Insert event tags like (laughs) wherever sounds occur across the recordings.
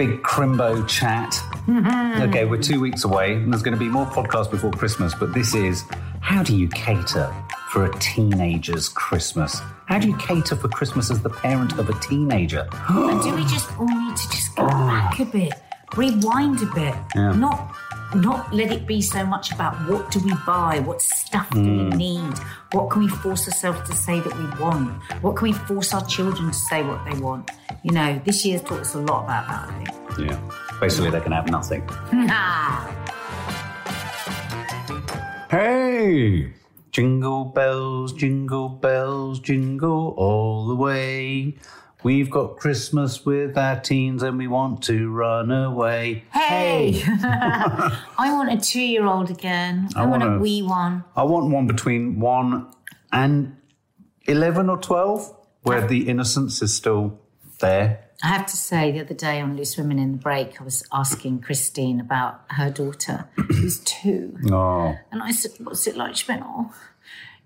big Crimbo chat. Mm-hmm. okay, we're two weeks away, and there's going to be more podcasts before Christmas, but this is how do you cater for a teenager's Christmas? How do you cater for Christmas as the parent of a teenager? And do we just all need to just go back a bit, rewind a bit, (gasps) Yeah. not not let it be so much about what do we buy, what stuff do we mm. need, what can we force ourselves to say that we want, what can we force our children to say what they want. You know, this year's taught us a lot about that. I think. Yeah. Basically, they can have nothing. (laughs) Hey! Jingle bells, jingle bells, jingle all the way. We've got Christmas with our teens and we want to run away. hey, (laughs) (laughs) I want a two-year-old again. I, I want wanna- a wee one. I want one between 1 and 11 or 12, where the innocence is still there. I have to say, the other day on Loose Women in the Break, I was asking Christine about her daughter, who's two. Oh. And I said, What's it like? She went, Oh,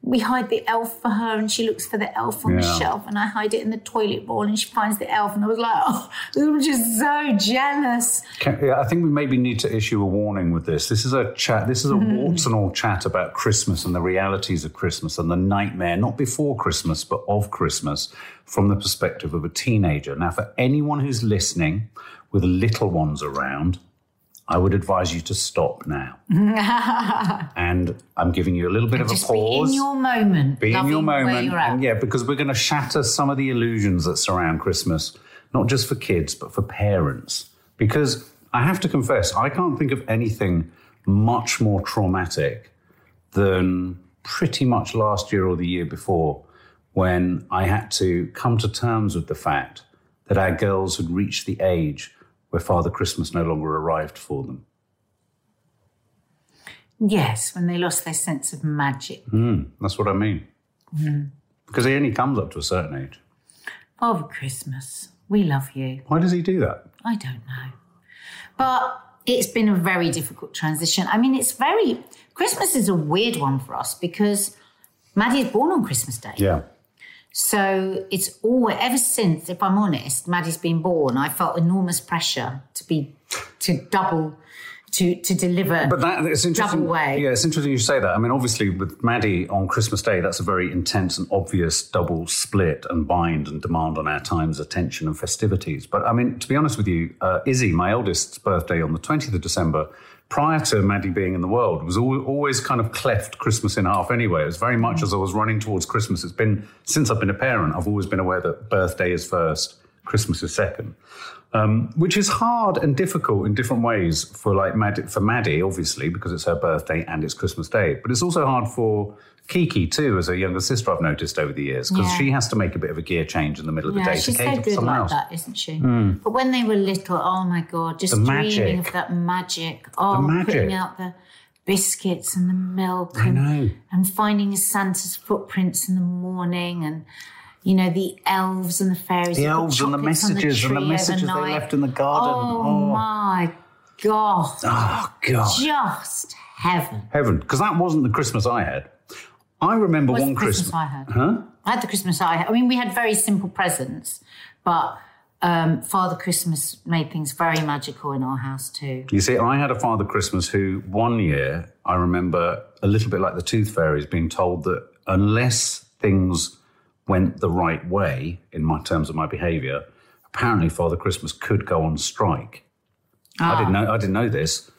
we hide the elf for her and she looks for the elf on the shelf and I hide it in the toilet bowl and she finds the elf. And I was like, Oh, I'm just so jealous. Can, yeah, I think we maybe need to issue a warning with this. This is a chat. This is a warts and all chat about Christmas and the realities of Christmas and the nightmare, not before Christmas, but of Christmas, from the perspective of a teenager. Now, for anyone who's listening with little ones around, I would advise you to stop now. (laughs) and I'm giving you a little bit of a Just be pause. in your moment. Be in your moment. And yeah, because we're going to shatter some of the illusions that surround Christmas, not just for kids, but for parents. Because I have to confess, I can't think of anything much more traumatic than pretty much last year or the year before when I had to come to terms with the fact that our girls had reached the age where Father Christmas no longer arrived for them. Yes, when they lost their sense of magic. Hmm, that's what I mean. Hmm. Because he only comes up to a certain age. Father Christmas, we love you. Why does he do that? I don't know. But it's been a very difficult transition. I mean, it's very, Christmas is a weird one for us because Maddie is born on Christmas Day. Yeah. So it's always, ever since, if I'm honest, Maddie's been born, I felt enormous pressure to be, to double, to, to deliver. But that it's interesting. Double way. Yeah, it's interesting you say that. I mean, obviously, with Maddie on Christmas Day, that's a very intense and obvious double split and bind and demand on our time's attention and festivities. But I mean, to be honest with you, uh, Izzy, my eldest's birthday on the 20th of December, prior to Maddie being in the world, was always kind of cleft Christmas in half anyway. It was very much mm. as I was running towards Christmas. It's been, since I've been a parent, I've always been aware that birthday is first, Christmas is second um, which is hard and difficult in different ways for like Maddie, for Maddie, obviously, because it's her birthday and it's Christmas Day. But it's also hard for Kiki too, as a younger sister. I've noticed over the years because Yeah. she has to make a bit of a gear change in the middle of the yeah, day she's to so cater for good someone like else. That, isn't she? But when they were little, oh my God, just The dreaming of that magic. Oh, magic. putting out the biscuits and the milk and, and finding Santa's footprints in the morning and you know the elves and the fairies. The elves and the messages and the messages they overnight. left in the garden. Oh, Oh. my God. Oh God, Just heaven. heaven! Because that wasn't the Christmas I had. I remember What's one the Christmas, Christmas. I had? Huh? I had the Christmas I had. I mean, we had very simple presents, but um, Father Christmas made things very magical in our house too. You see, I had a father Christmas who one year I remember a little bit like the tooth fairies being told that unless things went the right way in my terms of my behaviour, apparently Father Christmas could go on strike. I didn't ah. know. I didn't know this,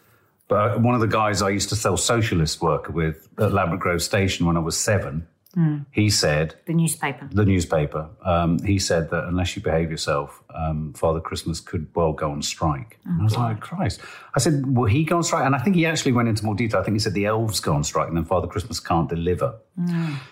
but one of the guys I used to sell socialist work with at Ladbroke Grove Station when I was seven, he said The newspaper. the newspaper. Um, he said that unless you behave yourself, um, Father Christmas could well go on strike. and I was like, Christ. I said, will he go on strike? And I think he actually went into more detail. I think he said the elves go on strike and then Father Christmas can't deliver.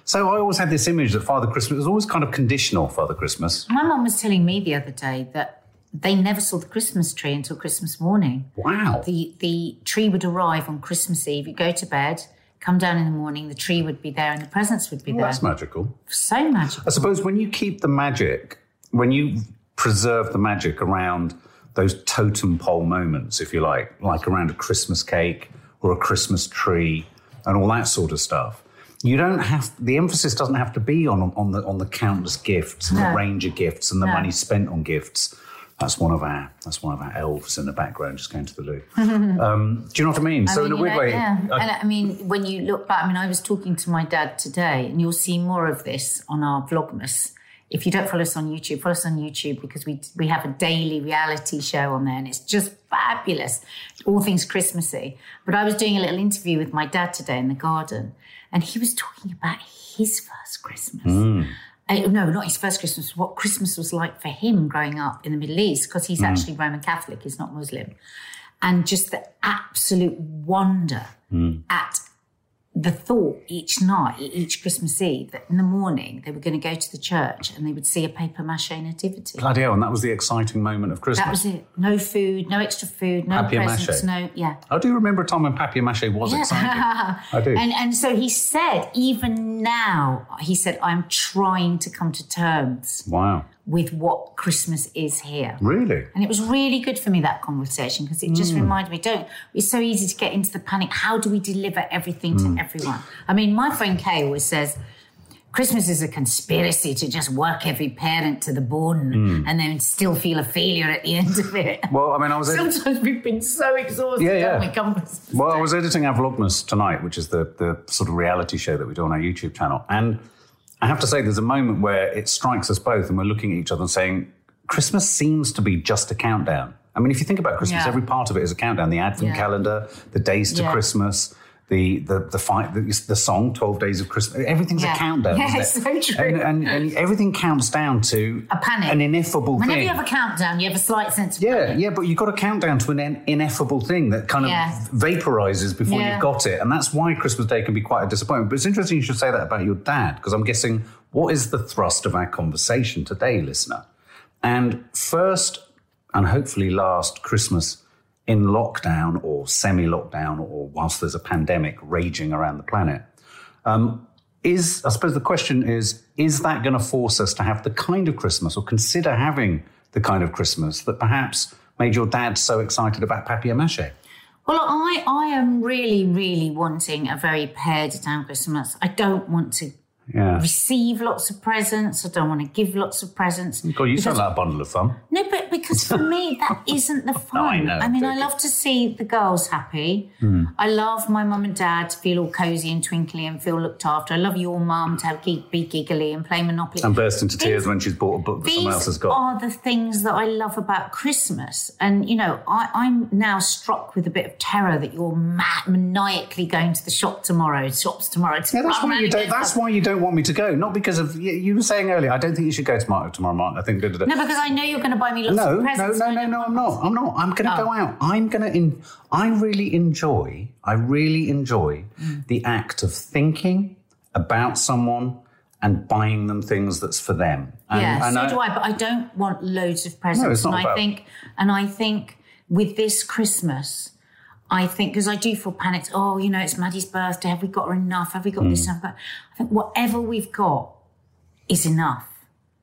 So I always had this image that Father Christmas was always kind of conditional, Father Christmas. My mum was telling me the other day that they never saw the Christmas tree until Christmas morning. Wow. The the tree would arrive on Christmas Eve. You go to bed, come down in the morning, the tree would be there, and the presents would be Well, there. that's magical. so magical. I suppose when you keep the magic, when you preserve the magic around those totem pole moments, if you like, like around a Christmas cake or a Christmas tree and all that sort of stuff, you don't have the emphasis doesn't have to be on on the on the countless gifts and the range of gifts and the No. money spent on gifts. That's one of our that's one of our elves in the background just going to the loo. (laughs) um, do you know what I mean? so mean, in a weird know, way, yeah. I- and uh, I mean, when you look back, I mean, I was talking to my dad today, and you'll see more of this on our Vlogmas. If you don't follow us on YouTube, follow us on YouTube because we we have a daily reality show on there, and it's just fabulous, all things Christmassy. But I was doing a little interview with my dad today in the garden, and he was talking about his first Christmas. Hmm. Uh, no, not his first Christmas. What Christmas was like for him growing up in the Middle East, because he's actually Roman Catholic, he's not Muslim and just the absolute wonder at the thought each night, each Christmas Eve, that in the morning they were going to go to the church and they would see a paper mache nativity. bloody hell, and that was the exciting moment of Christmas. That was it. No food, no extra food, no Papier-mâché. presents, no, yeah. I do remember a time when papier mache was exciting. (laughs) I do. And and so he said, even now, he said, I'm trying to come to terms wow, with what Christmas is here. really? And it was really good for me that conversation because it just reminded me, don't it's so easy to get into the panic. How do we deliver everything Hmm. to everyone? I mean, my friend Kay always says Christmas is a conspiracy to just work every parent to the bone Hmm. and then still feel a failure at the end of it. Well, I mean, I was ed- Sometimes we've been so exhausted, Yeah, yeah. we, well, I was editing our Vlogmas tonight, which is the the sort of reality show that we do on our YouTube channel, and I have to say, there's a moment where it strikes us both, and we're looking at each other and saying, Christmas seems to be just a countdown. I mean, if you think about Christmas, Yeah. every part of it is a countdown: the Advent Yeah. calendar, the days to Yeah. Christmas. The the the fight the, the song Twelve Days of Christmas everything's Yeah. a countdown Yeah, it's so true. and, and, and everything counts down to A panic. an ineffable thing. Whenever thing you have a countdown, you have a slight sense of yeah, panic. yeah, but you've got a countdown to an in- ineffable thing that kind of Yeah. vaporizes before Yeah. you've got it. And that's why Christmas Day can be quite a disappointment. But it's interesting you should say that about your dad, because I'm guessing what is the thrust of our conversation today, listener? And first, and hopefully last Christmas in lockdown or semi lockdown or whilst there's a pandemic raging around the planet, um, is I suppose the question is is that going to force us to have the kind of Christmas or consider having the kind of Christmas that perhaps made your dad so excited about papier mache? Well, I, I am really, really wanting a very pared down Christmas. I don't want to Yeah. receive lots of presents. I don't want to give lots of presents. God, you sound Because- like a bundle of fun. No, but because for me, that (laughs) isn't the fun. I know, mean, I love to see the girls happy. Hmm. I love my mum and dad to feel all cozy and twinkly and feel looked after. I love your mum to have geek, be giggly and play Monopoly. And burst into tears These- when she's bought a book that someone else has these got. are the things that I love about Christmas. And, you know, I, I'm now struck with a bit of terror that you're ma- maniacally going to the shop tomorrow, shops tomorrow. To Yeah, that's why you don't. That's why you don't want me to go. Not because of you, were saying earlier. I don't think you should go tomorrow. Tomorrow, Mark. I think. Da, da, da. No, because I know you're going to buy me lots No, of no, presents. no, I no, no. I'm not. I'm not. I'm going to Oh. go out. I'm going to. In, I really enjoy. I really enjoy Mm. the act of thinking about someone and buying them things that's for them. And, Yeah, and so do I, but I don't want loads of presents. No, it's not and I think, and I think with this Christmas, I think because I do feel panicked. Oh, you know, it's Maddie's birthday. Have we got her enough? Have we got Hmm. this enough? But I think whatever we've got is enough.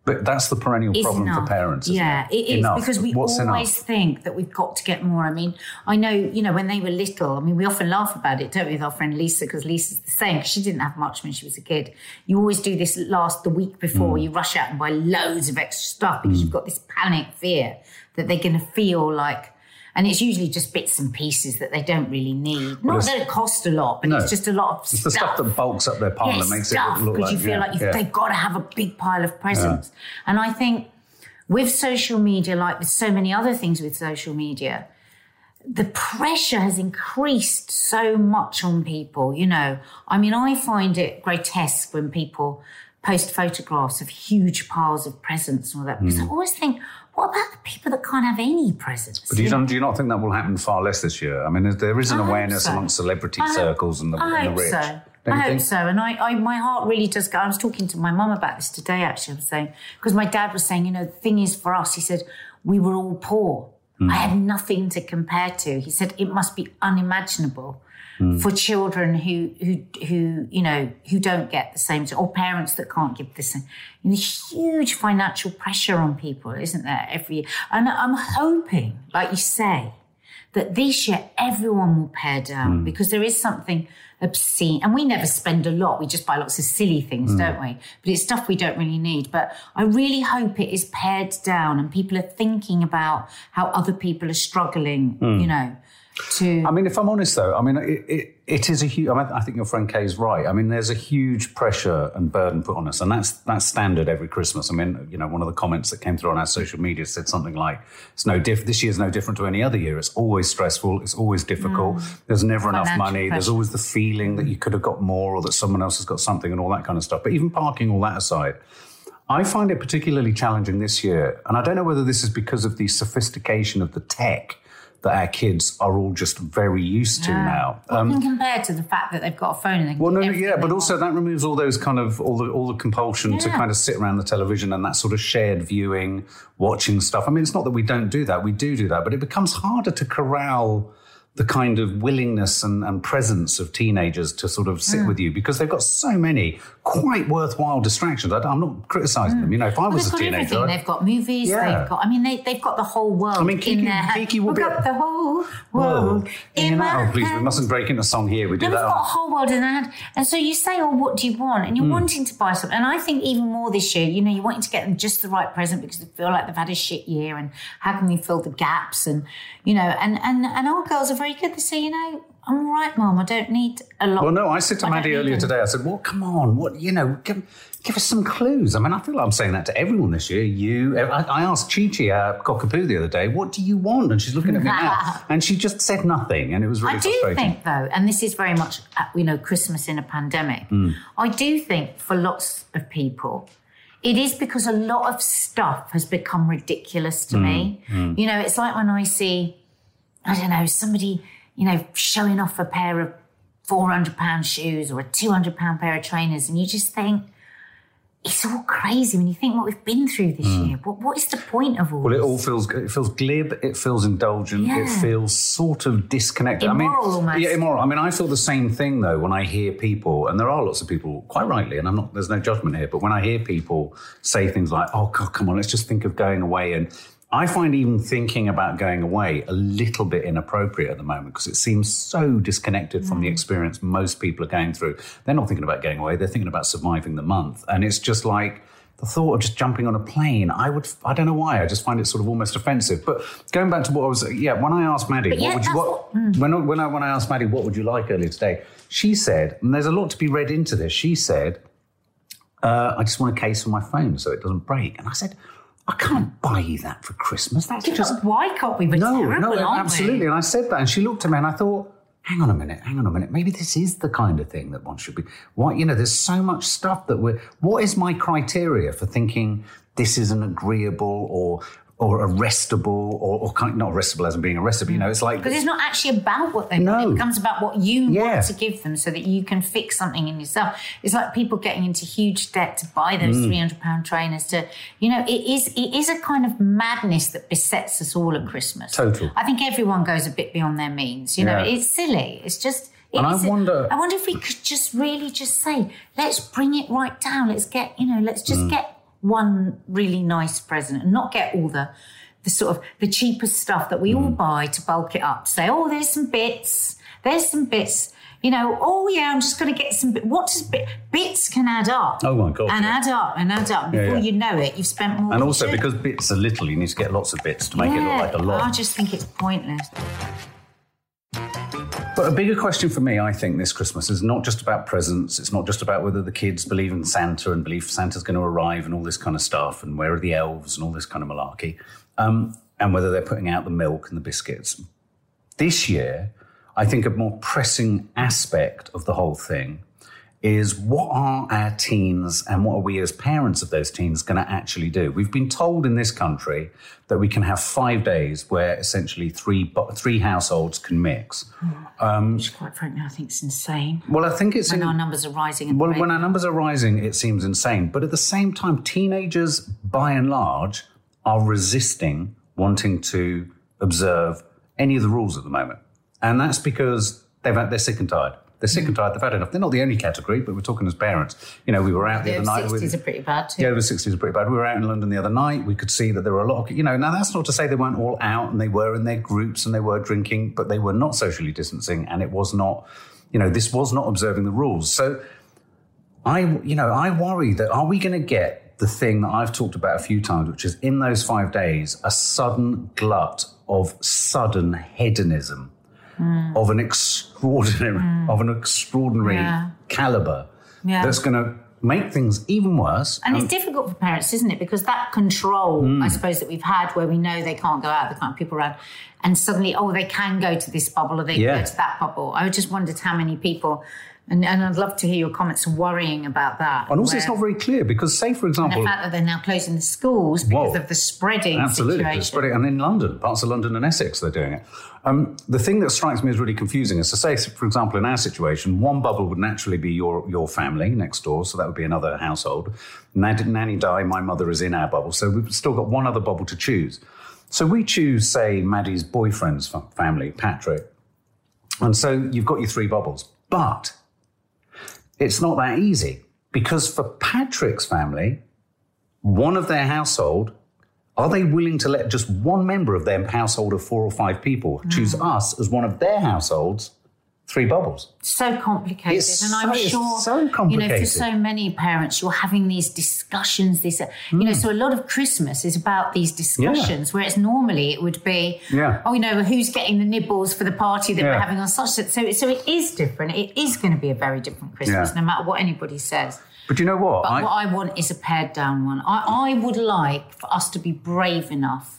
But that's the perennial Is problem enough. for parents. Isn't yeah, it, it is Enough. because we What's always enough? think that we've got to get more. I mean, I know, you know, when they were little, I mean, we often laugh about it, don't we, with our friend Lisa, because Lisa's the same. she didn't have much when she was a kid. You always do this last the week before. Mm. You rush out and buy loads of extra stuff because you've got this panic fear that they're going to feel like. And it's usually just bits and pieces that they don't really need. Not that it costs a lot, but No. it's just a lot of It's the stuff that bulks up their pile yeah, that makes stuff, it look because like you feel yeah, like yeah. they've got to have a big pile of presents. And I think with social media, like with so many other things with social media, the pressure has increased so much on people. You know, I mean, I find it grotesque when people post photographs of huge piles of presents and all that. Because hmm. I always think, what about the people that can't have any presents? Hmm. But do you, don't, do you not think that will happen far less this year? I mean, there- is an I awareness so. amongst celebrity I hope- circles and the, I and the hope rich. so. I hope think? so. And I, I, my heart really does go. I was talking to my mum about this today, actually. I was saying, because my dad was saying, you know, the thing is for us, he said, we were all poor. I had nothing to compare to. He said it must be unimaginable Hmm. for children who who who you know who don't get the same or parents that can't give the same. Know, huge financial pressure on people, isn't there? Every year, and I'm hoping, like you say, that this year everyone will pare down hmm. because there is something obscene and we never spend a lot we just buy lots of silly things hmm. don't we? But it's stuff we don't really need but i really hope it is pared down and people are thinking about how other people are struggling you know to I mean, if I'm honest, though, I mean, it, it, it is a huge. I, mean, I think your friend Kay is right. I mean, there's a huge pressure and burden put on us, and that's that's standard every Christmas. I mean, you know, one of the comments that came through on our social media said something like, "It's no diff. This year's no different to any other year. It's always stressful. It's always difficult. Mm. There's never enough Financial money. There's always the feeling that you could have got more, or that someone else has got something, and all that kind of stuff. But even parking all that aside." I find it particularly challenging this year, and I don't know whether this is because of the sophistication of the tech that our kids are all just very used to now. Um, Nothing compared to the fact that they've got a phone and they well, no, yeah, but want. also that removes all those kind of all the all the compulsion to kind of sit around the television and that sort of shared viewing, watching stuff. I mean, it's not that we don't do that; we do do that, but it becomes harder to corral the kind of willingness and, and presence of teenagers to sort of Mm. sit with you because they've got so many quite worthwhile distractions. I, am not criticizing them. You know, if I Well, was a teenager. I'd- They've got movies. Yeah. They've got. I mean, they they've got the whole world I mean, Kiki- in their. Kiki will be got the whole world in my oh, please, we mustn't break into song here. We do No, we've got a whole world in their hand. And so you say, oh, what do you want? And you're Hmm. wanting to buy something. And I think even more this year, you know, you're wanting to get them just the right present because they feel like they've had a shit year and how can we fill the gaps? And, you know, and, and, and our girls are very good. They say, you know, I'm all right, Mom. I don't need a lot. Well, no, I said to I Maddie earlier today, I said, well, come on, what, you know, give, give us some clues. I mean, I feel like I'm saying that to everyone this year. You, I, I asked Chi Chi, our cockapoo, the other day, what do you want? And she's looking at me now. (laughs) And she just said nothing. And it was really I do think, though, and this is very much, uh, you know, Christmas in a pandemic. Hmm. I do think for lots of people, it is because a lot of stuff has become ridiculous to me. You know, it's like when I see, I don't know, somebody, you know, showing off a pair of four hundred pound shoes or a two hundred pound pair of trainers, and you just think. It's all crazy when you think what we've been through this mm. year. What, what is the point of all. Well, it all feels it feels glib. It feels indulgent. It feels sort of disconnected. I Immoral mean, almost. yeah, immoral. I mean, I feel the same thing though when I hear people, and there are lots of people, quite rightly, and I'm not. There's no judgment here, but when I hear people say things like, "Oh God, come on, let's just think of going away," and I find even thinking about going away a little bit inappropriate at the moment because it seems so disconnected from the Mm. experience most people are going through. They're not thinking about going away; they're thinking about surviving the month, and it's just like the thought of just jumping on a plane, I would, I don't know why, I just find it sort of almost offensive. But going back to what I was, yeah, when I asked Maddie, yeah, what would you, what, what- when, when I when I asked Maddie, what would you like earlier today, she said, and there's a lot to be read into this. She said, uh, I just want a case for my phone so it doesn't break. And I said, I can't buy you that for Christmas. That's just Why can't we? We're no, terrible, no, absolutely. We? And I said that, and she looked at me, and I thought, hang on a minute, hang on a minute. Maybe this is the kind of thing that one should be. What you know, there's so much stuff that we're. What is my criteria for thinking this is an agreeable or or arrestable or, or kind not arrestable as in being arrested, but you know, it's like Because it's not actually about what they No. want. It becomes about what you Yeah. want to give them so that you can fix something in yourself. It's like people getting into huge debt to buy those Mm. three hundred pound trainers to you know, it is it is a kind of madness that besets us all at Christmas. Total. I think everyone goes a bit beyond their means. You know, Yeah. it's silly. It's just it And I wonder- I wonder if we could just really just say, let's bring it right down. Let's get, you know, let's Mm. just get one really nice present and not get all the the sort of the cheapest stuff that we Mm. all buy to bulk it up. To say, oh, there's some bits, there's some bits. You know, oh yeah, I'm just going to get some. Bit. What does bit, bits can add up? Oh, my God, And yeah. add up and add up. Before yeah. you know it, you've spent more. and also should. because bits are little, you need to get lots of bits to make it look like a lot. I just think it's pointless. But a bigger question for me, I think, this Christmas is not just about presents. It's not just about whether the kids believe in Santa and believe Santa's going to arrive and all this kind of stuff and where are the elves and all this kind of malarkey, um, and whether they're putting out the milk and the biscuits. This year, I think a more pressing aspect of the whole thing is what are our teens and what are we as parents of those teens going to actually do? We've been told in this country that we can have five days where essentially three three households can mix. Hmm. Um, Which, quite frankly, I think it's insane. Well, I think it's When in, our numbers are rising. well, when our numbers are rising, it seems insane. But at the same time, teenagers, by and large, are resisting wanting to observe any of the rules at the moment. And that's because they've had, they're sick and tired. They're sick and hmm. tired. They've had enough. They're not the only category, but we're talking as parents. You know, we were out the, The other night. The over with- 60s are pretty bad too. yeah, over 60s are pretty bad. We were out in London the other night. We could see that there were a lot of, you know, now that's not to say they weren't all out and they were in their groups and they were drinking, but they were not socially distancing and it was not, you know, this was not observing the rules. So I, you know, I worry that are we going to get the thing that I've talked about a few times, which is in those five days, a sudden glut of sudden hedonism of an extraordinary, of an extraordinary Yeah. caliber Yeah. that's going to make things even worse. And it's difficult for parents, isn't it? Because that control, Hmm. I suppose, that we've had where we know they can't go out, they can't people around, and suddenly, oh, they can go to this bubble or they Yeah. can go to that bubble. I just wondered how many people, and, and I'd love to hear your comments worrying about that. And also, it's not very clear because, say, for example, the fact that they're now closing the schools because Whoa. of the spreading absolutely, situation. it's pretty- and in London, parts of London and Essex, they're doing it. Um, the thing that strikes me as really confusing is to say, for example, in our situation, one bubble would naturally be your your family next door, so that would be another household. Nanny, nanny die, my mother is in our bubble, so we've still got one other bubble to choose. So we choose, say, Maddie's boyfriend's family, Patrick, and so you've got your three bubbles, but it's not that easy because for Patrick's family, one of their household, are they willing to let just one member of their household of four or five people choose mm. us as one of their households? Three bubbles. so complicated, It's and I'm so- sure so you know for so many parents, you're having these discussions. This, you know, hmm. so a lot of Christmas is about these discussions. Whereas normally it would be, Yeah. oh, you know, who's getting the nibbles for the party that we're having on such. So, so it is different. It is going to be a very different Christmas, Yeah. no matter what anybody says. But you know what? But I- what I want is a pared down one. I, I would like for us to be brave enough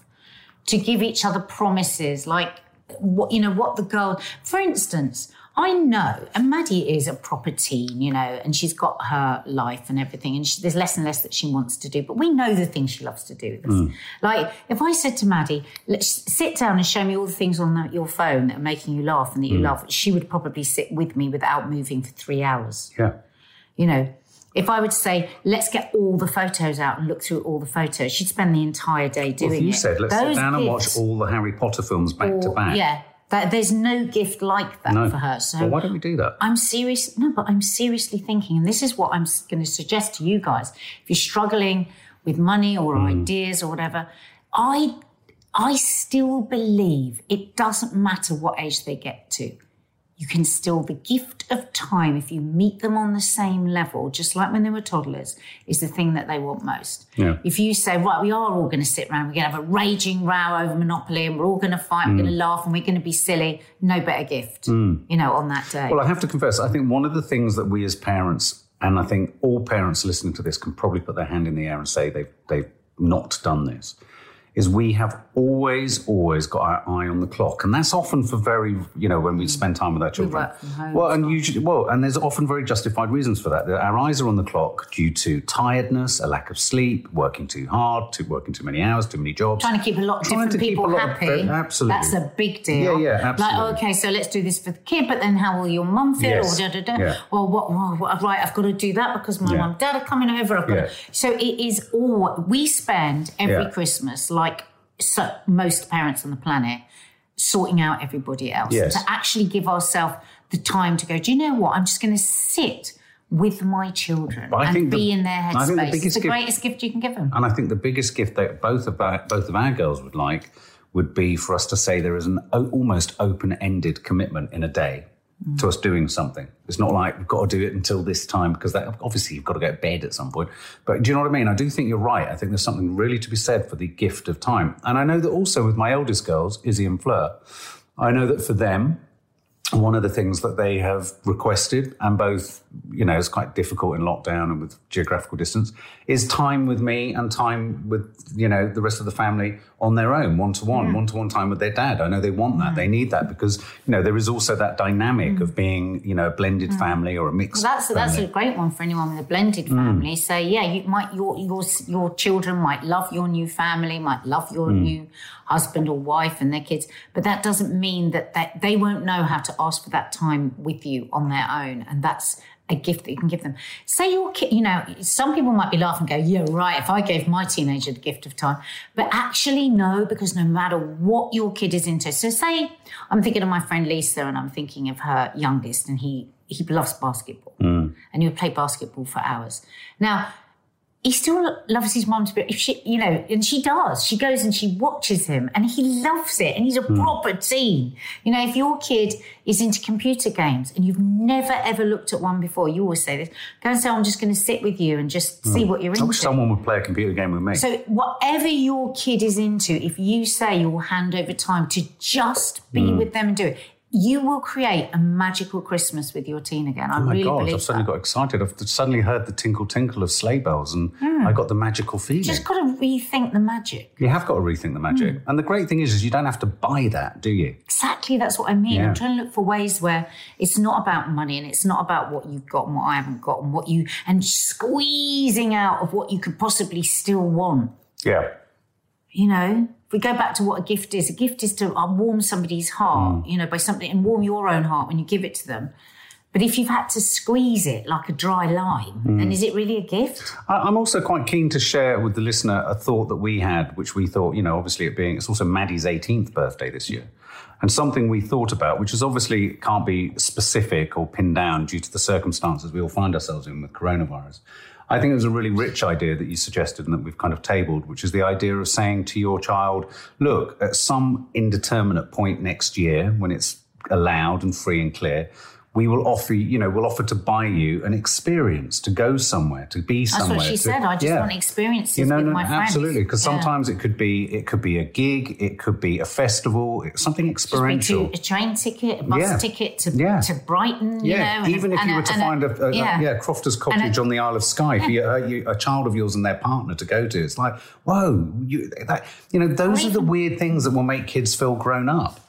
to give each other promises, like what you know, what the girl. For instance, I know, and Maddie is a proper teen, you know, and she's got her life and everything, and she, there's less and less that she wants to do. But we know the things she loves to do. Mm. Like if I said to Maddie, "Let's sit down and show me all the things on the, your phone that are making you laugh and that you mm. love," she would probably sit with me without moving for three hours yeah. you know, if I would say, let's get all the photos out and look through all the photos, she'd spend the entire day doing Well, if you it. said, let's Those sit down and watch all the Harry Potter films back to back. Yeah, that, there's no gift like that No. for her. So well, why don't we do that? I'm serious. No, but I'm seriously thinking, and this is what I'm going to suggest to you guys. If you're struggling with money or Hmm. ideas or whatever, I I still believe it doesn't matter what age they get to. You can still the gift of time if you meet them on the same level, just like when they were toddlers, is the thing that they want most. Yeah. If you say, right, we are all going to sit around, we're going to have a raging row over Monopoly, and we're all going to fight, we're going to mm. laugh, and we're going to be silly, no better gift, mm. you know, on that day. Well, I have to confess, I think one of the things that we as parents, and I think all parents listening to this can probably put their hand in the air and say they've, they've not done this, is we have always, always got our eye on the clock. And that's often for very, you know, when we mm. spend time with our children. well, and usually, well, and there's often very justified reasons for that. Our eyes are on the clock due to tiredness, a lack of sleep, working too hard, too, working too many hours, too many jobs. trying to keep a lot of Trying different to people lot of- happy. absolutely. That's a big deal. Yeah, yeah, absolutely. Like, okay, so let's do this for the kid, but then how will your mum feel? Yes. Or da, da, da. Yeah. Well, what, what, right, I've got to do that because my Yeah. mum and dad are coming over. I've got Yeah. to, so it is all, we spend every. Christmas, like so, most parents on the planet, sorting out everybody else. Yes. To actually give ourselves the time to go, do you know what? I'm just going to sit with my children I and think the- be in their think the headspace. It's the gift- greatest gift you can give them. And I think the biggest gift that both of our, both of our girls would like would be for us to say there is an almost open-ended commitment in a day to us doing something. It's not like we've got to do it until this time because that obviously you've got to go to bed at some point. But do you know what I mean? I do think you're right. I think there's something really to be said for the gift of time. And I know that also with my eldest girls, Izzy and Fleur, I know that for them, one of the things that they have requested, and both, you know, it's quite difficult in lockdown and with geographical distance, is time with me and time with, you know, the rest of the family on their own, one to one, one to one time with their dad. I know they want that. They need that because, you know, there is also that dynamic of being, you know, a blended family or a mixed Well, that's that's a great one for anyone with a blended Hmm. family. So yeah, you might your your your children might love your new family, might love your Hmm. new husband or wife and their kids, but that doesn't mean that that they won't know how to ask for that time with you on their own, and that's a gift that you can give them. Say your kid, you know, some people might be laughing and go, yeah, right, if I gave my teenager the gift of time. But actually, no, because no matter what your kid is into. So say I'm thinking of my friend Lisa and I'm thinking of her youngest and he he loves basketball mm. and he would play basketball for hours. Now, he still loves his mum to be if she you know and she does. She goes and she watches him and he loves it and he's a proper teen. You know if your kid is into computer games and you've never ever looked at one before you always say this go and say i'm just going to sit with you and just see what you're I into. wish someone would play a computer game with me. so whatever your kid is into if you say you'll hand over time to just be Hmm. with them and do it you will create a magical christmas with your teen again i Oh my really God, believe I've suddenly that. got excited. I've suddenly heard the tinkle tinkle of sleigh bells and I got the magical feeling. You just got to rethink the magic you have got to rethink the magic. Hmm. And the great thing is, is you don't have to buy that, do you? Exactly, that's what I mean. Yeah. I'm trying to look for ways where it's not about money and it's not about what you've got and what I haven't got and what you and squeezing out of what you could possibly still want. Yeah. You know, we go back to what a gift is, a gift is to uh, warm somebody's heart, you know, by something and warm your own heart when you give it to them. But if you've had to squeeze it like a dry lime, then is it really a gift? I'm also quite keen to share with the listener a thought that we had, which we thought, you know, obviously it being, it's also Maddie's 18th birthday this year. And something we thought about, which is obviously can't be specific or pinned down due to the circumstances we all find ourselves in with coronavirus. I think it was a really rich idea that you suggested and that we've kind of tabled, which is the idea of saying to your child, look, at some indeterminate point next year, when it's allowed and free and clear, we will offer you, you know, we'll offer to buy you an experience to go somewhere, to be somewhere. That's what she to- said. I just Yeah. want experiences You know, with no, my friends. absolutely. Because Yeah. sometimes it could be it could be a gig, it could be a festival, something experiential. to a train ticket, a bus Yeah. ticket to, to Brighton, you yeah, know. even a- if and you were to and find a, a, yeah. Crofter's Cottage on the Isle of Skye, for you, uh, a child of yours and their partner to go to, it's like, whoa, you, that, you know, those are the weird things that will make kids feel grown up.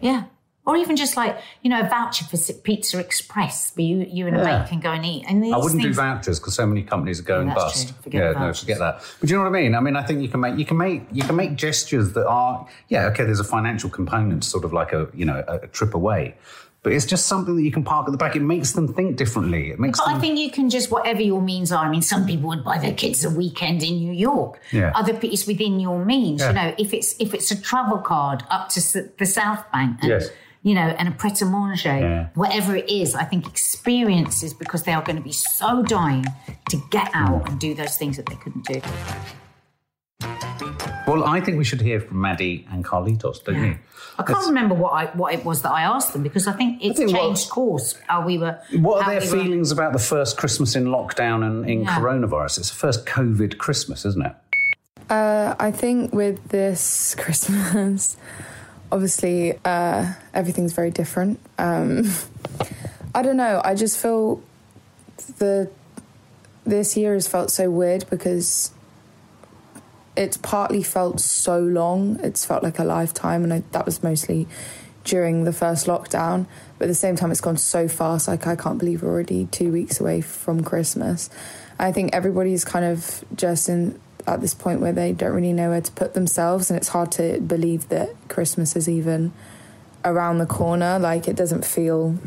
Yeah. Or even just like, you know, a voucher for Pizza Express where you, you and a Yeah. mate can go and eat. And these I wouldn't things, do vouchers because so many companies are going that's bust. yeah, no, forget that. But you know what I mean? I mean, I think you can make you can make you can make gestures that are yeah, okay. There's a financial component, sort of like a you know a, a trip away, but it's just something that you can park at the back. It makes them think differently. It makes But them. I think you can just, whatever your means are. I mean, some people would buy their kids a weekend in New York. Yeah. Other people, it's within your means. Yeah. You know, if it's if it's a travel card up to the South Bank, and, Yes. You know, and a pret a manger, Yeah. whatever it is, I think experiences because they are going to be so dying to get out and do those things that they couldn't do. well, I think we should hear from Maddie and Carlitos, don't you? I can't remember what I what it was that I asked them because I think it's think what- changed course. How we were. What are their we were- feelings about the first Christmas in lockdown and in Yeah. coronavirus? It's the first COVID Christmas, isn't it? Uh, I think with this (laughs) Christmas, obviously uh, everything's very different. Um, I don't know. I just feel the this year has felt so weird because it's partly felt so long. It's felt like a lifetime, and I, that was mostly during the first lockdown. But at the same time, it's gone so fast. Like I can't believe we're already two weeks away from Christmas. I think everybody's kind of just in at this point where they don't really know where to put themselves, and it's hard to believe that Christmas is even around the corner. Like it doesn't feel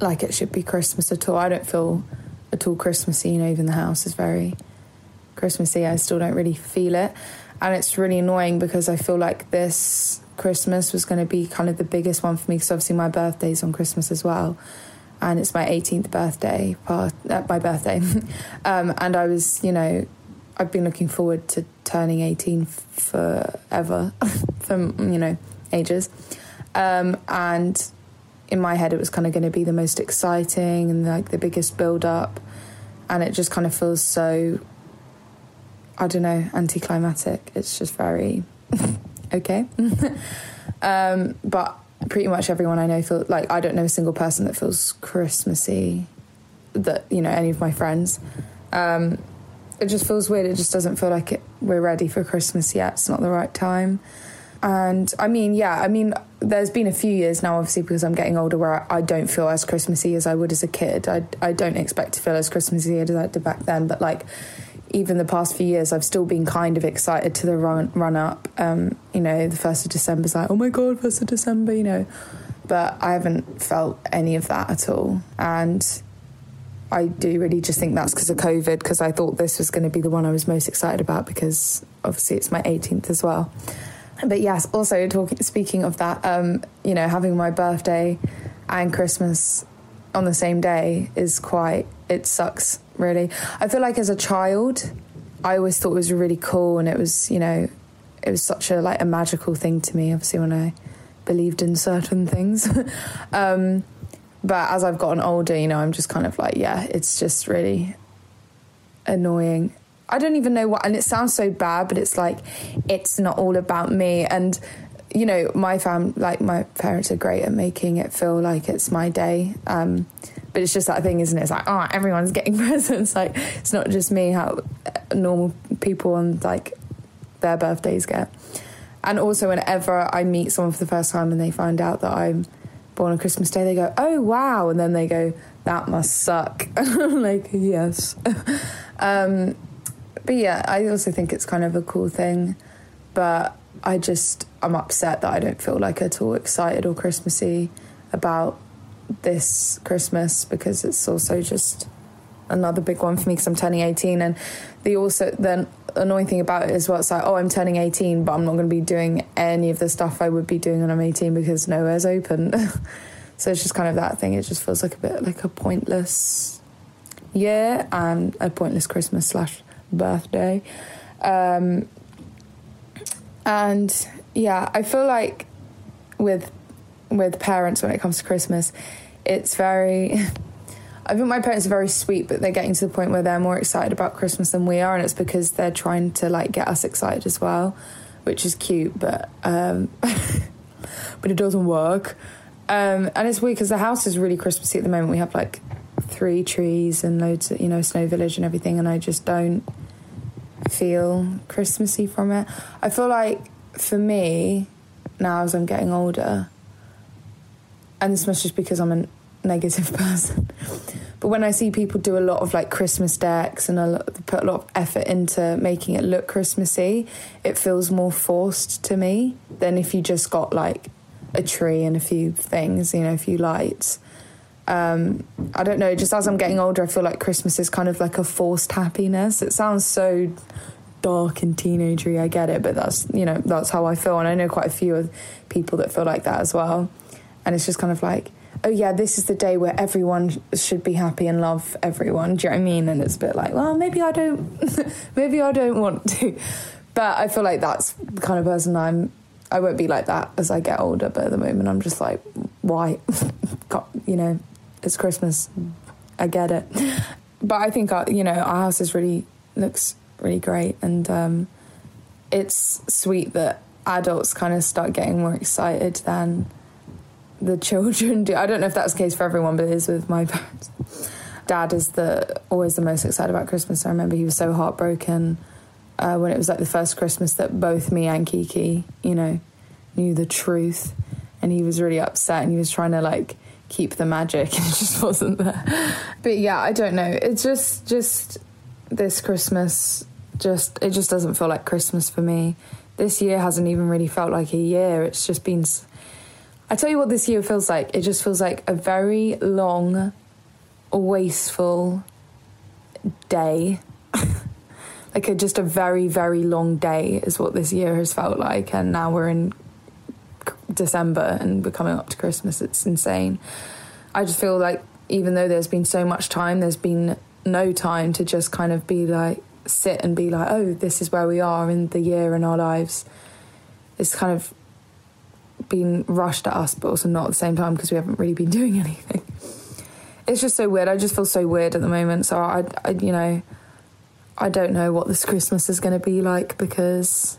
like it should be Christmas at all. I don't feel at all Christmassy. You know, even the house is very Christmassy. I still don't really feel it. And it's really annoying because I feel like this Christmas was going to be kind of the biggest one for me because obviously my birthday's on Christmas as well. And it's my 18th birthday, part, uh, my birthday. (laughs) um, and I was, you know, I've been looking forward to turning 18 f- forever, (laughs) for, you know, ages. Um, and in my head, it was kind of going to be the most exciting and like the biggest build up. And it just kind of feels so I don't know, anticlimactic. It's just very (laughs) okay. (laughs) um, but pretty much everyone I know feel like I don't know a single person that feels Christmassy. That you know, any of my friends. Um, it just feels weird. It just doesn't feel like it, we're ready for Christmas yet. It's not the right time. And I mean, yeah, I mean, there's been a few years now, obviously, because I'm getting older, where I, I don't feel as Christmassy as I would as a kid. I, I don't expect to feel as Christmassy as I did back then, but like, even the past few years, I've still been kind of excited to the run run up. Um, you know, the first of December's like, oh my god, first of December, you know. But I haven't felt any of that at all. And I do really just think that's because of COVID, because I thought this was going to be the one I was most excited about because obviously it's my 18th as well. But yes, also talking, speaking of that, um, you know, having my birthday and Christmas on the same day is quite, it sucks, really. I feel like as a child, I always thought it was really cool and it was, you know, it was such a like a magical thing to me, obviously, when I believed in certain things. (laughs) um, but as I've gotten older, you know, I'm just kind of like, yeah, it's just really annoying. I don't even know what, and it sounds so bad, but it's like, it's not all about me. And, you know, my fam, like my parents are great at making it feel like it's my day. Um, but it's just that thing, isn't it? It's like, oh, everyone's getting (laughs) presents. Like, it's not just me, how normal people on like their birthdays get. And also, whenever I meet someone for the first time and they find out that I'm born on Christmas Day, they go, "Oh wow!" and then they go, "That must suck." (laughs) like, yes. (laughs) um, but yeah, I also think it's kind of a cool thing. But I just I'm upset that I don't feel like at all excited or Christmassy about this Christmas because it's also just another big one for me because I'm turning 18 and the also then annoying thing about it is well it's like oh I'm turning 18 but I'm not going to be doing any of the stuff I would be doing when I'm 18 because nowhere's open. (laughs) So it's just kind of that thing. It just feels like a bit like a pointless year and a pointless Christmas slash birthday. Um, and yeah I feel like with with parents when it comes to Christmas it's very (laughs) I think my parents are very sweet, but they're getting to the point where they're more excited about Christmas than we are, and it's because they're trying to like get us excited as well, which is cute, but um, (laughs) but it doesn't work. Um, and it's weird because the house is really Christmassy at the moment. We have like three trees and loads of you know snow village and everything, and I just don't feel Christmassy from it. I feel like for me now as I'm getting older, and this must just because I'm a negative (laughs) person. But when I see people do a lot of like Christmas decks and a lot, put a lot of effort into making it look Christmassy, it feels more forced to me than if you just got like a tree and a few things, you know, a few lights. Um, I don't know, just as I'm getting older, I feel like Christmas is kind of like a forced happiness. It sounds so dark and teenagery, I get it, but that's, you know, that's how I feel. And I know quite a few of people that feel like that as well. And it's just kind of like, oh yeah, this is the day where everyone should be happy and love everyone. Do you know what I mean? And it's a bit like, well, maybe I don't, (laughs) maybe I don't want to. But I feel like that's the kind of person I'm. I won't be like that as I get older. But at the moment, I'm just like, why? (laughs) you know, it's Christmas. I get it. But I think our, you know our house is really looks really great, and um, it's sweet that adults kind of start getting more excited than the children do. I don't know if that's the case for everyone, but it is with my parents. Dad is the always the most excited about Christmas. I remember he was so heartbroken uh, when it was like the first Christmas that both me and Kiki, you know, knew the truth, and he was really upset and he was trying to like keep the magic (laughs) and it just wasn't there. But yeah, I don't know. It's just just this Christmas just it just doesn't feel like Christmas for me. This year hasn't even really felt like a year. It's just been I tell you what this year feels like. It just feels like a very long, wasteful day. (laughs) like a, just a very, very long day is what this year has felt like. And now we're in December and we're coming up to Christmas. It's insane. I just feel like even though there's been so much time, there's been no time to just kind of be like, sit and be like, oh, this is where we are in the year in our lives. It's kind of been rushed at us, but also not at the same time because we haven't really been (laughs) doing anything. It's just so weird. I just feel so weird at the moment. So I, I you know, I don't know what this Christmas is going to be like because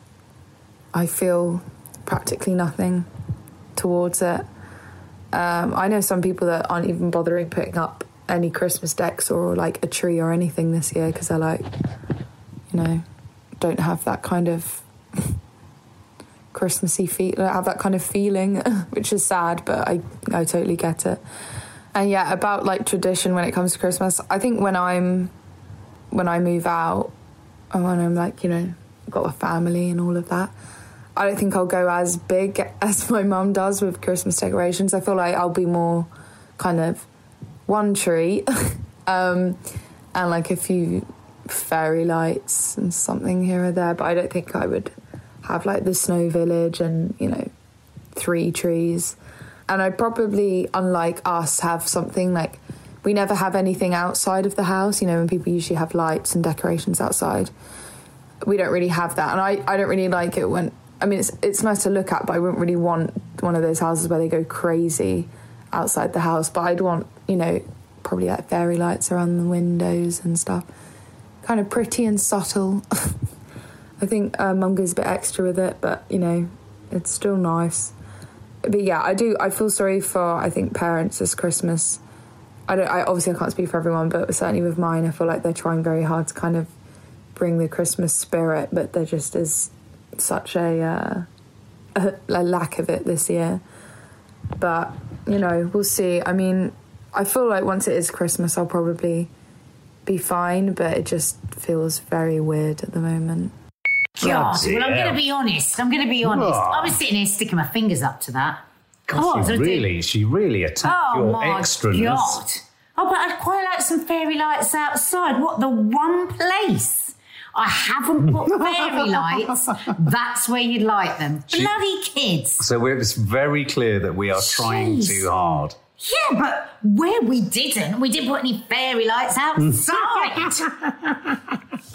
I feel practically nothing towards it. Um, I know some people that aren't even bothering putting up any Christmas decks or like a tree or anything this year because they're like, you know, don't have that kind of (laughs) Christmassy feel, have that kind of feeling, (laughs) which is sad, but I I totally get it. And yeah, about like tradition when it comes to Christmas, I think when I'm when I move out and when I'm like you know got a family and all of that, I don't think I'll go as big (laughs) as my mum does with Christmas decorations. I feel like I'll be more kind of one tree (laughs) um, and like a few fairy lights and something here or there. But I don't think I would have like the snow village and you know three trees. And I'd probably, unlike us, have something like we never have anything outside of the house. You know, when people usually have lights and decorations outside, we don't really have that. And I, I don't really like it when I mean it's it's nice to look at, but I wouldn't really want one of those houses where they go crazy outside the house. But I'd want you know probably like fairy lights around the windows and stuff, kind of pretty and subtle. (laughs) I think uh, Mum goes a bit extra with it, but you know it's still nice. But yeah, I do. I feel sorry for I think parents this Christmas. I don't. I obviously I can't speak for everyone, but certainly with mine, I feel like they're trying very hard to kind of bring the Christmas spirit, but there just is such a, uh, a, (laughs) a lack of it this year. But you know, we'll see. I mean, I feel like once it is Christmas, I'll probably be fine, but it just feels very weird at the moment. God, Bloody well, I'm going to be honest. I'm going to be honest. Oh. I was sitting here sticking my fingers up to that. God, she really, she really attacked Oh your my extraness. god! Oh, but I'd quite like some fairy lights outside. What the one place I haven't put (laughs) fairy lights? That's where you'd like them. Bloody kids! So it's very clear that we are trying too hard. Yeah, but where we didn't, we didn't put any fairy lights (laughs) outside. (laughs)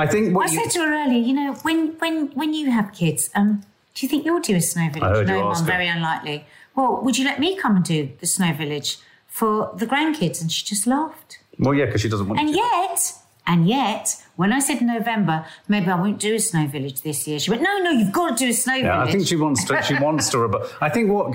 I think I you, said to her earlier, you know, when when when you have kids, um, do you think you'll do a snow village? I heard you no, very unlikely. Well, would you let me come and do the snow village for the grandkids? And she just laughed. well, yeah, because she doesn't want And to. yet, and yet, when I said November, maybe I won't do a snow village this year. She went, no, no, you've got to do a snow Yeah, village. I think she wants to. She wants to. But I think what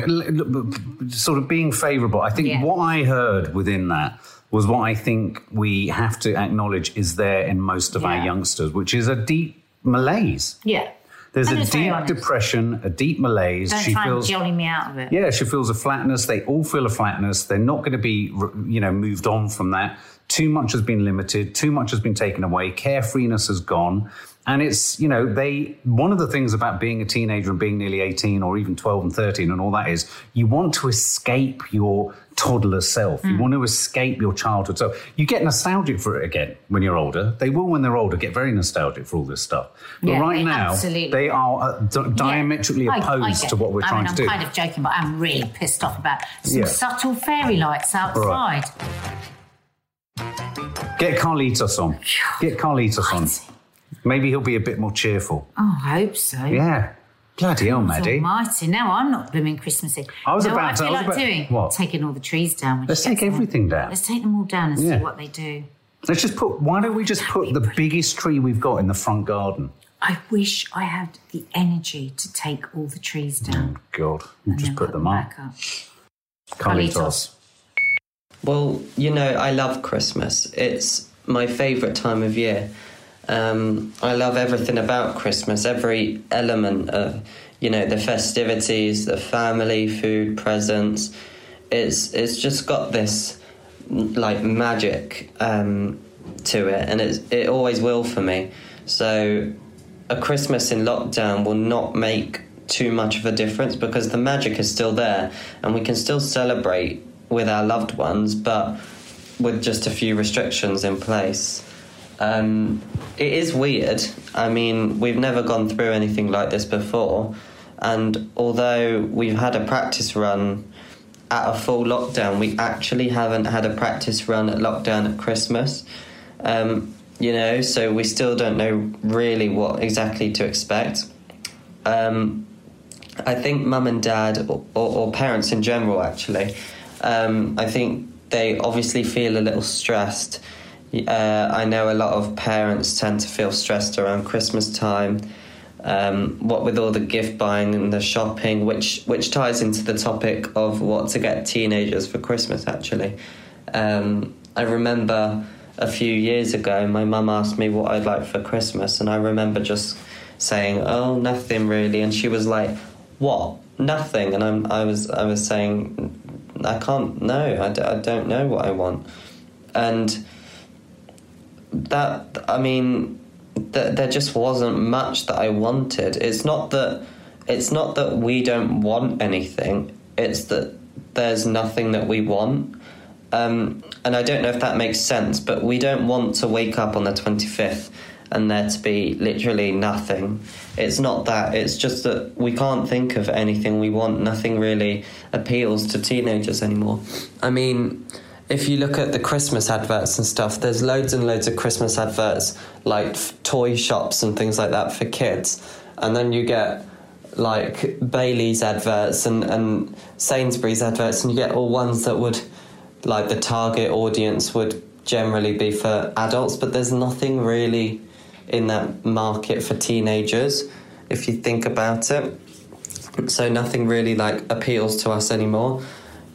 sort of being favourable. I think Yeah. what I heard within that was what I think we have to acknowledge is there in most of our youngsters, which is a deep malaise. Yeah. There's a deep depression, a deep malaise. Don't she try feels. and jolly me out of it. Yeah, she feels a flatness. They all feel a flatness. They're not going to be, you know, moved on from that. Too much has been limited. Too much has been taken away. Carefreeness has gone. And it's, you know, they, one of the things about being a teenager and being nearly 18 or even 12 and 13 and all that is you want to escape your toddler self. Mm. You want to escape your childhood So You get nostalgic for it again when you're older. They will, when they're older, get very nostalgic for all this stuff. But Yeah, right now, absolutely they are uh, di- diametrically I- I opposed to what we're I trying mean, to do. I'm kind of joking, but I'm really pissed off about some Yeah. subtle fairy lights outside. Get Carlitos on. Get Carlitos on. Maybe he'll be a bit more cheerful. Oh, I hope so. Yeah. Bloody hell, God Maddie. Almighty. Now I'm not blooming Christmassy. I was you about what to- I I feel was like about- doing? what? Taking all the trees down. when Let's take gets home. everything down. Let's take them all down and Yeah. see what they do. Let's just put, why don't we just put the biggest tree we've got in the front garden? I wish I had the energy to take all the trees oh, down. God, we'll just then put them up. back up. Carlitos. Well, you know, I love Christmas. It's my favourite time of year. Um, I love everything about Christmas, every element of, you know, the festivities, the family, food, presents. It's it's just got this like magic um, to it, and it's, it always will for me. So, a Christmas in lockdown will not make too much of a difference because the magic is still there, and we can still celebrate with our loved ones, but with just a few restrictions in place. Um, it is weird. I mean, we've never gone through anything like this before, and although we've had a practice run at a full lockdown, we actually haven't had a practice run at lockdown at Christmas. Um, you know, so we still don't know really what exactly to expect. Um, I think mum and dad, or, or, parents in general, actually, um, I think they obviously feel a little stressed. Uh, I know a lot of parents tend to feel stressed around Christmas time. Um, what with all the gift buying and the shopping, which which ties into the topic of what to get teenagers for Christmas. Actually, um, I remember a few years ago, my mum asked me what I'd like for Christmas, and I remember just saying, "Oh, nothing really," and she was like, "What? Nothing?" And I'm, I was, I was saying, "I can't. No, I, d- I don't know what I want," and that, I mean, th- there just wasn't much that I wanted. It's not that, it's not that we don't want anything. It's that there's nothing that we want. Um, and I don't know if that makes sense, but we don't want to wake up on the 25th and there to be literally nothing. It's not that, it's just that we can't think of anything we want. Nothing really appeals to teenagers anymore. I mean, if you look at the Christmas adverts and stuff, there's loads and loads of Christmas adverts, like toy shops and things like that for kids. And then you get like Bailey's adverts and, and Sainsbury's adverts, and you get all ones that would, like, the target audience would generally be for adults, but there's nothing really in that market for teenagers if you think about it. So nothing really like appeals to us anymore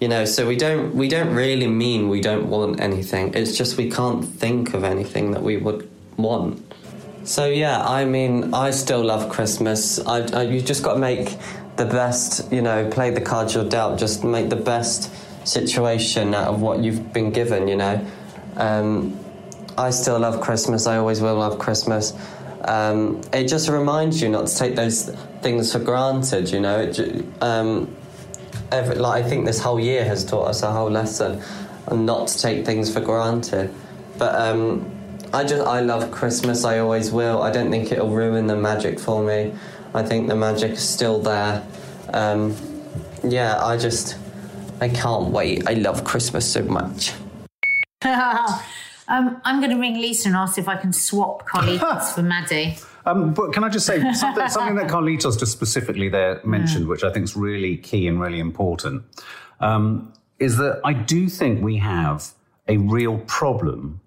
you know so we don't we don't really mean we don't want anything. It's just we can't think of anything that we would want. So yeah i mean i still love christmas. I, I, you just got to make the best you know play the cards you're dealt. Just make the best situation out of what you've been given you know. Um, i still love christmas. I always will love christmas. Um, it just reminds you not to take those things for granted you know. It, um, every, like I think this whole year has taught us a whole lesson and not to take things for granted. But um, I just I love Christmas. I always will. I don't think it'll ruin the magic for me. I think the magic is still there. Um, yeah, I just I can't wait. I love Christmas so much. (laughs) um, I'm going to ring Lisa and ask if I can swap Carlitos (laughs) for Maddie. Um, but can I just say (laughs) something, something that Carlitos just specifically there mentioned, which I think is really key and really important, um, is that I do think we have a real problem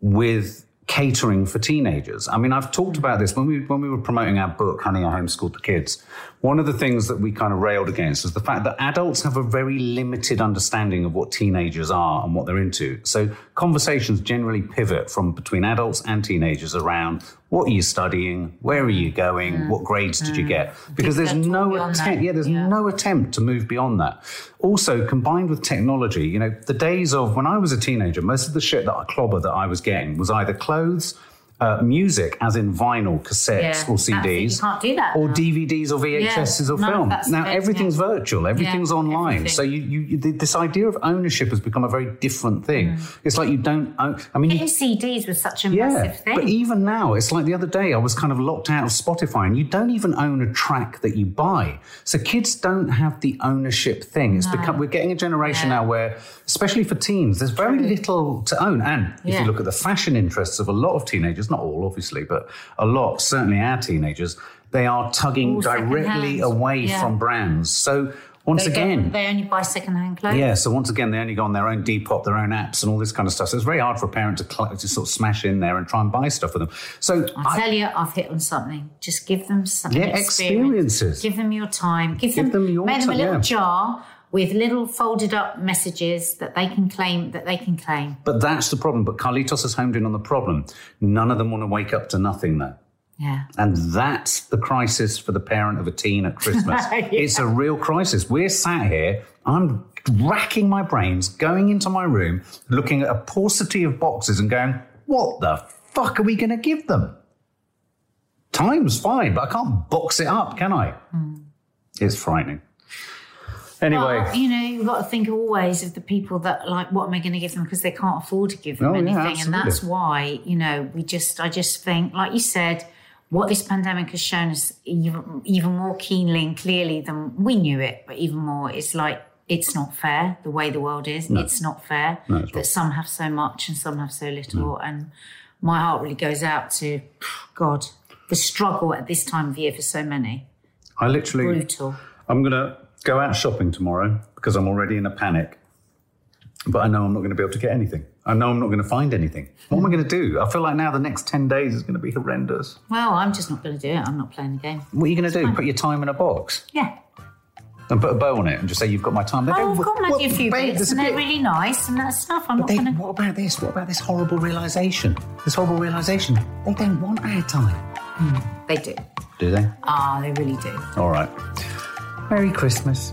with catering for teenagers. I mean, I've talked about this when we when we were promoting our book, Honey, I Homeschooled the Kids. One of the things that we kind of railed against is the fact that adults have a very limited understanding of what teenagers are and what they're into. So conversations generally pivot from between adults and teenagers around what are you studying, where are you going, mm. what grades did you mm. get? Because there's no attempt. Yeah, there's yeah. no attempt to move beyond that. Also, combined with technology, you know, the days of when I was a teenager, most of the shit that I clobber that I was getting was either clothes uh, music, as in vinyl, cassettes, yeah, or CDs, you can't do that or now. DVDs or VHSs yeah, or film. Now everything's yeah. virtual, everything's online. Everything. So you, you, this idea of ownership has become a very different thing. Mm. It's like you don't own. I mean, getting CDs was such a massive thing. But even now, it's like the other day I was kind of locked out of Spotify, and you don't even own a track that you buy. So kids don't have the ownership thing. It's no. become we're getting a generation now where, especially for teens, there's very little to own. And if you look at the fashion interests of a lot of teenagers not all obviously, but a lot, certainly our teenagers, they are tugging directly away yeah. from brands. So once they again, get, they only buy second-hand clothes. Yeah, so once again, they only go on their own Depop, their own apps, and all this kind of stuff. So it's very hard for a parent to, cl- to sort of smash in there and try and buy stuff for them. So I tell you, I've hit on something. Just give them some yeah, experiences. Give them your time. Give, give them, them, your make them a little yeah. jar with little folded up messages that they can claim that they can claim. But that's the problem. But Carlitos has homed in on the problem. None of them want to wake up to nothing though. Yeah. And that's the crisis for the parent of a teen at Christmas. (laughs) yeah. It's a real crisis. We're sat here, I'm racking my brains, going into my room, looking at a paucity of boxes and going, what the fuck are we going to give them? Time's fine, but I can't box it up, can I? Mm. It's frightening. Anyway, but, you know, you've got to think always of the people that like, what am I going to give them because they can't afford to give them oh, anything, yeah, and that's why you know we just, I just think, like you said, what this pandemic has shown us even, even more keenly and clearly than we knew it, but even more, it's like it's not fair the way the world is. No. It's not fair no, that not. some have so much and some have so little, no. and my heart really goes out to God the struggle at this time of year for so many. I literally brutal. I'm gonna go out shopping tomorrow because I'm already in a panic. But I know I'm not going to be able to get anything. I know I'm not going to find anything. What am I going to do? I feel like now the next 10 days is going to be horrendous. Well, I'm just not going to do it. I'm not playing the game. What are you going to do? Put your time in a box? Yeah. And put a bow on it and just say you've got my time. They oh, I've got maybe a few babe, bits and they're really nice and that stuff. I'm but not going to... What about this? What about this horrible realisation? This horrible realisation. They don't want our time. Mm, they do. Do they? Ah, oh, they really do. All right. Merry Christmas.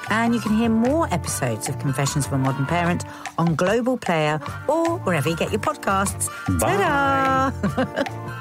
And you can hear more episodes of Confessions of a Modern Parent on Global Player or wherever you get your podcasts. Bye. Ta-da! (laughs)